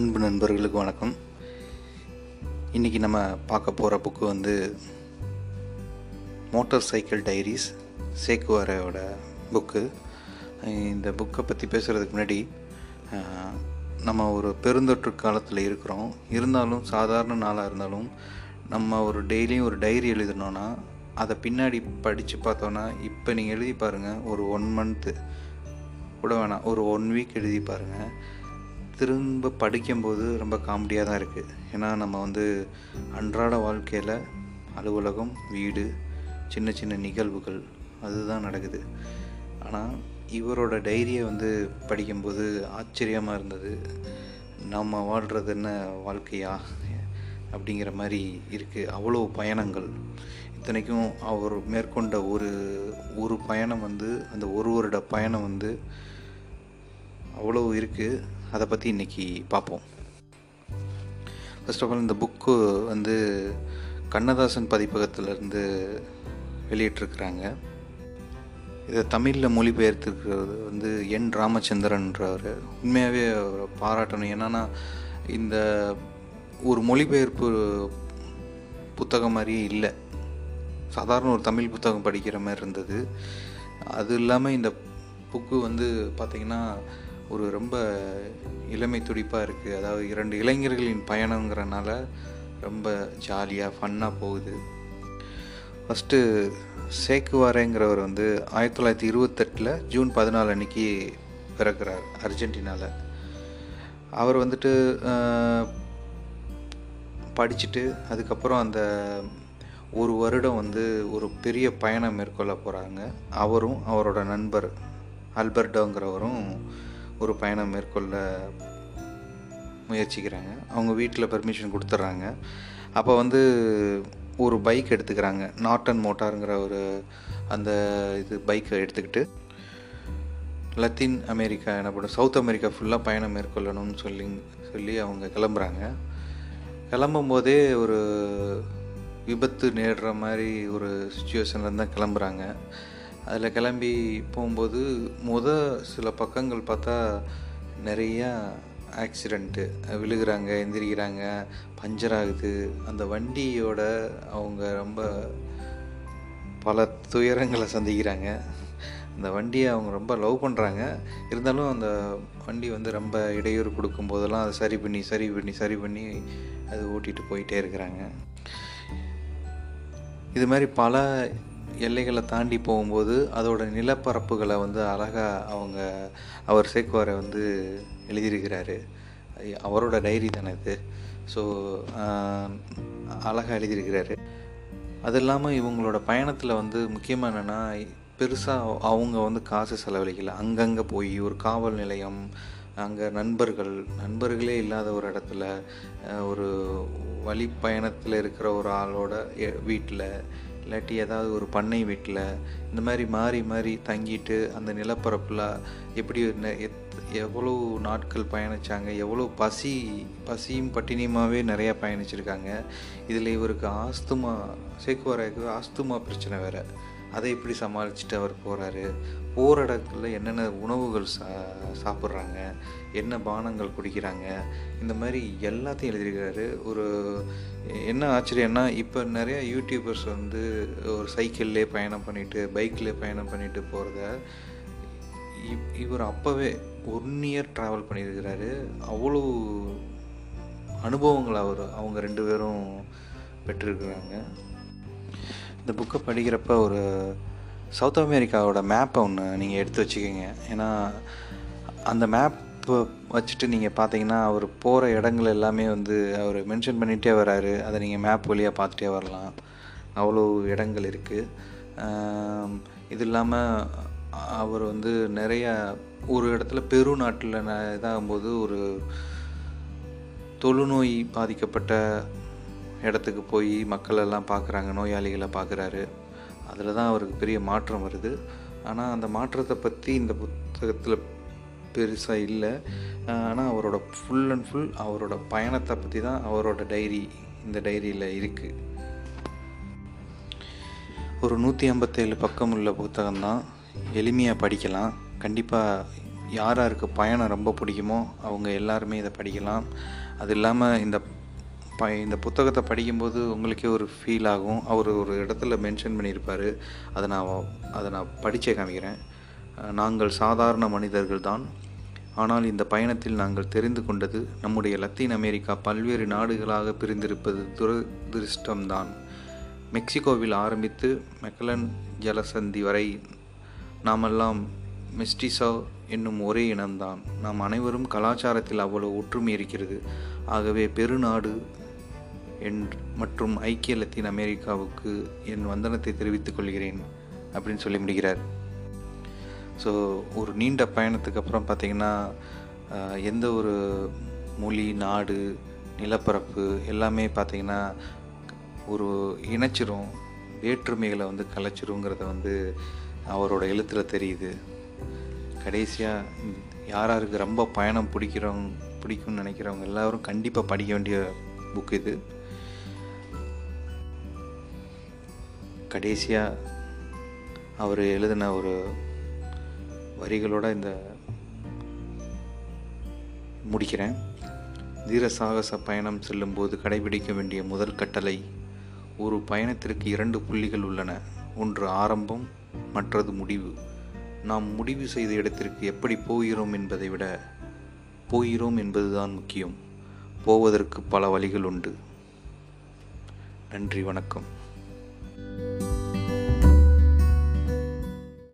அன்பு நண்பர்களுக்கு வணக்கம். இன்றைக்கி நம்ம பார்க்க போகிற புக்கு வந்து மோட்டார் சைக்கிள் டைரிஸ் சேக்குவாரையோட புக்கு. இந்த புக்கை பற்றி பேசுகிறதுக்கு முன்னாடி நம்ம ஒரு பெருந்தொற்று காலத்தில் இருக்கிறோம். இருந்தாலும் சாதாரண நாளாக இருந்தாலும் நம்ம ஒரு டெய்லியும் ஒரு டைரி எழுதணும்னா அதை பின்னாடி படித்து பார்த்தோன்னா இப்போ நீங்கள் எழுதி பாருங்கள் ஒரு ஒன் மந்த்து கூட வேணாம் ஒரு ஒன் வீக் எழுதி பாருங்கள் திரும்ப படிக்கும்போது ரொம்ப காமெடியாக தான் இருக்குது ஏன்னா நம்ம வந்து அன்றாட வாழ்க்கையில் அலுவலகம் வீடு சின்ன சின்ன நிகழ்வுகள் அதுதான் நடக்குது. ஆனால் இவரோட டைரியை வந்து படிக்கும்போது ஆச்சரியமாக இருந்தது. நம்ம வாழ்கிறது என்ன வாழ்க்கையா? அப்படிங்கிற மாதிரி இருக்குது அவ்வளோ பயணங்கள். இத்தனைக்கும் அவர் மேற்கொண்ட ஒரு ஒரு பயணம் வந்து அந்த ஒரு வருட பயணம் வந்து அவ்வளோ இருக்குது அதை பற்றி இன்றைக்கி பார்ப்போம். ஃபர்ஸ்ட் ஆஃப் ஆல் இந்த புக்கு வந்து கண்ணதாசன் பதிப்பகத்திலேருந்து வெளியிட்டிருக்கிறாங்க. இதை தமிழில் மொழிபெயர்த்துருக்கிறது வந்து என் ராமச்சந்திரன்றவர் உண்மையாகவே பாராட்டணும். என்னென்னா இந்த ஒரு மொழிபெயர்ப்பு புத்தகம் மாதிரியே இல்லை. சாதாரண ஒரு தமிழ் புத்தகம் படிக்கிற மாதிரி இருந்தது. அது இல்லாமல் இந்த புக்கு வந்து பார்த்திங்கன்னா ஒரு ரொம்ப இளமை துடிப்பாக இருக்குது அதாவது இரண்டு இளைஞர்களின் பயணங்கிறனால ரொம்ப ஜாலியாக ஃபன்னாக போகுது. ஃபஸ்ட்டு சேக்குவாரேங்கிறவர் வந்து ஆயிரத்தி தொள்ளாயிரத்தி இருபத்தெட்டில் ஜூன் பதினாலு அன்னைக்கு பிறக்கிறார் அர்ஜென்டினாவில் அவர் வந்துட்டு படிச்சுட்டு அதுக்கப்புறம் அந்த ஒரு வருடம் வந்து ஒரு பெரிய பயணம் மேற்கொள்ள போகிறாங்க அவரும் அவரோட நண்பர் அல்பர்டோங்கிறவரும் ஒரு பயணம் மேற்கொள்ள முயற்சிக்கிறாங்க. அவங்க வீட்டில் பெர்மிஷன் கொடுத்துட்றாங்க அப்போ வந்து ஒரு பைக் எடுத்துக்கிறாங்க. நாட்டன் மோட்டாருங்கிற ஒரு அந்த இது பைக்கை எடுத்துக்கிட்டு லத்தீன் அமெரிக்கா எனப்படும் சவுத் அமெரிக்கா ஃபுல்லாக பயணம் மேற்கொள்ளணும்னு சொல்லி சொல்லி அவங்க கிளம்புறாங்க. கிளம்பும் போதே ஒரு விபத்து நேடுற மாதிரி ஒரு சுச்சுவேஷன்லேருந்து தான் கிளம்புறாங்க. அதில் கிளம்பி போகும்போது முத சில பக்கங்கள் பார்த்தா நிறையா ஆக்சிடெண்ட்டு விழுகிறாங்க எந்திரிக்கிறாங்க பஞ்சர் ஆகுது. அந்த வண்டியோட அவங்க ரொம்ப பல துயரங்களை சந்திக்கிறாங்க. அந்த வண்டியை அவங்க ரொம்ப லவ் பண்ணுறாங்க இருந்தாலும் அந்த வண்டி வந்து ரொம்ப இடையூறு கொடுக்கும் போதெல்லாம் அதை சரி பண்ணி சரி பண்ணி சரி பண்ணி அது ஓட்டிகிட்டு போயிட்டே இருக்கிறாங்க. இது மாதிரி பல எல்லைகளை தாண்டி போகும்போது அதோட நிலப்பரப்புகளை வந்து அழகாக அவங்க அவர் சேக்குவாரை வந்து எழுதியிருக்கிறாரு. அவரோட டைரி தானே இது. ஸோ அழகாக எழுதியிருக்கிறாரு. அது இல்லாமல் இவங்களோட பயணத்தில் வந்து முக்கியமாக என்னென்னா பெருசாக அவங்க வந்து காசு செலவழிக்கல. அங்கங்கே போய் ஒரு காவல் நிலையம் அங்கே நண்பர்கள் நண்பர்களே இல்லாத ஒரு இடத்துல ஒரு வழி பயணத்தில் இருக்கிற ஒரு ஆளோட வீட்டில் இல்லாட்டி ஏதாவது ஒரு பண்ணை வீட்டில் இந்த மாதிரி மாறி மாறி தங்கிட்டு அந்த நிலப்பரப்பில் எப்படி நெ- எத்- எவ்வளோ நாட்கள் பயணிச்சாங்க எவ்வளோ பசி பசியும் பட்டினியுமாகவே நிறையா பயணிச்சிருக்காங்க. இதில் இவருக்கு ஆஸ்துமா சேக்குவாராக்கு ஆஸ்துமா பிரச்சனை வேறு. அதை எப்படி சமாளிச்சுட்டு அவர் போகிறாரு போகிற இடத்துல என்னென்ன உணவுகள் சா சாப்பிட்றாங்க? என்ன பானங்கள் குடிக்கிறாங்க? இந்த மாதிரி எல்லாத்தையும் எழுதியிருக்கிறாரு ஒரு என்ன ஆச்சரியம்னா இப்போ நிறையா யூடியூபர்ஸ் வந்து ஒரு சைக்கிள்லே பயணம் பண்ணிட்டு பைக்கில் பயணம் பண்ணிட்டு போகிறத இவ்- இவர் அப்போவே ஒன் இயர் ட்ராவல் பண்ணியிருக்கிறாரு. அவ்வளோ அனுபவங்கள் அவர் அவங்க ரெண்டு பேரும் பெற்றிருக்கிறாங்க. இந்த புக்கை படிக்கிறப்ப ஒரு சவுத் அமெரிக்காவோட மேப்பை ஒன்று நீங்கள் எடுத்து வச்சுக்கோங்க. ஏன்னா அந்த மேப்பை வச்சுட்டு நீங்கள் பார்த்தீங்கன்னா அவர் போகிற இடங்கள் எல்லாமே வந்து அவர் மென்ஷன் பண்ணிகிட்டே வராரு. அதை நீங்கள் மேப் வழியாக பார்த்துட்டே வரலாம். அவ்வளோ இடங்கள் இருக்குது இது இல்லாமல் அவர் வந்து நிறைய ஒரு இடத்துல பெரு நாட்டில் ந- இதாகும்போது ஒரு தொழுநோய் பாதிக்கப்பட்ட இடத்துக்கு போய் மக்களெல்லாம் பார்க்குறாங்க நோயாளிகளை பார்க்குறாரு. அதில் தான் அவருக்கு பெரிய மாற்றம் வருது. ஆனால் அந்த மாற்றத்தை பற்றி இந்த புத்தகத்தில் பெருசாக இல்லை. ஆனால் அவரோட ஃபுல் அண்ட் ஃபுல் அவரோட பயணத்தை பற்றி தான் அவரோட டைரி இந்த டைரியில் இருக்குது ஒரு நூற்றி ஐம்பத்தேழு பக்கம் உள்ள புத்தகம்தான் எளிமையாக படிக்கலாம். கண்டிப்பாக யார் யாருக்கு பயணம் ரொம்ப பிடிக்குமோ அவங்க எல்லாருமே இதை படிக்கலாம். அது இல்லாமல் இந்த ப இந்த புத்தகத்தை படிக்கும்போது உங்களுக்கே ஒரு ஃபீல் ஆகும். அவர் ஒரு இடத்துல மென்ஷன் பண்ணியிருப்பார். அதை நான் அதை நான் படித்தே காமிக்கிறேன். நாங்கள் சாதாரண மனிதர்கள் தான். ஆனால் இந்த பயணத்தில் நாங்கள் தெரிந்து கொண்டது நம்முடைய லத்தீன் அமெரிக்கா பல்வேறு நாடுகளாக பிரிந்திருப்பது துரதிருஷ்டம்தான் மெக்சிகோவில் ஆரம்பித்து மெக்கலன் ஜலசந்தி வரை நாமெல்லாம் மிஸ்டிசோ என்னும் ஒரே இனம்தான். நாம் அனைவரும் கலாச்சாரத்தில் அவ்வளவு ஒற்றுமை இருக்கிறது. ஆகவே பெருநாடு என் மற்றும் ஐக்கிய லத்தீன் அமெரிக்காவுக்கு என் வந்தனத்தை தெரிவித்துக் கொள்கிறேன் அப்படின்னு சொல்லி முடிகிறார் ஸோ ஒரு நீண்ட பயணத்துக்கு அப்புறம் பார்த்திங்கன்னா எந்த ஒரு மொழி நாடு நிலப்பரப்பு எல்லாமே பார்த்திங்கன்னா ஒரு இணைச்சிரும். வேற்றுமைகளை வந்து கலைச்சிருங்கிறத வந்து அவரோட எழுத்தில் தெரியுது. கடைசியாக யாராருக்கு ரொம்ப பயணம் பிடிக்கிறவங்க பிடிக்கும்னு நினைக்கிறவங்க எல்லாரும் கண்டிப்பாக படிக்க வேண்டிய புக் இது. கடைசியாக அவர் எழுதின ஒரு வரிகளோட இந்த முடிக்கிறேன். தீர சாகச பயணம் செல்லும்போது கடைபிடிக்க வேண்டிய முதல் கட்டளை ஒரு பயணத்திற்கு இரண்டு புள்ளிகள் உள்ளன. ஒன்று ஆரம்பம் மற்றது முடிவு. நாம் முடிவு செய்த இடத்திற்கு எப்படி போகிறோம் என்பதை விட போகிறோம் என்பதுதான் முக்கியம். போவதற்கு பல வழிகள் உண்டு. நன்றி வணக்கம்.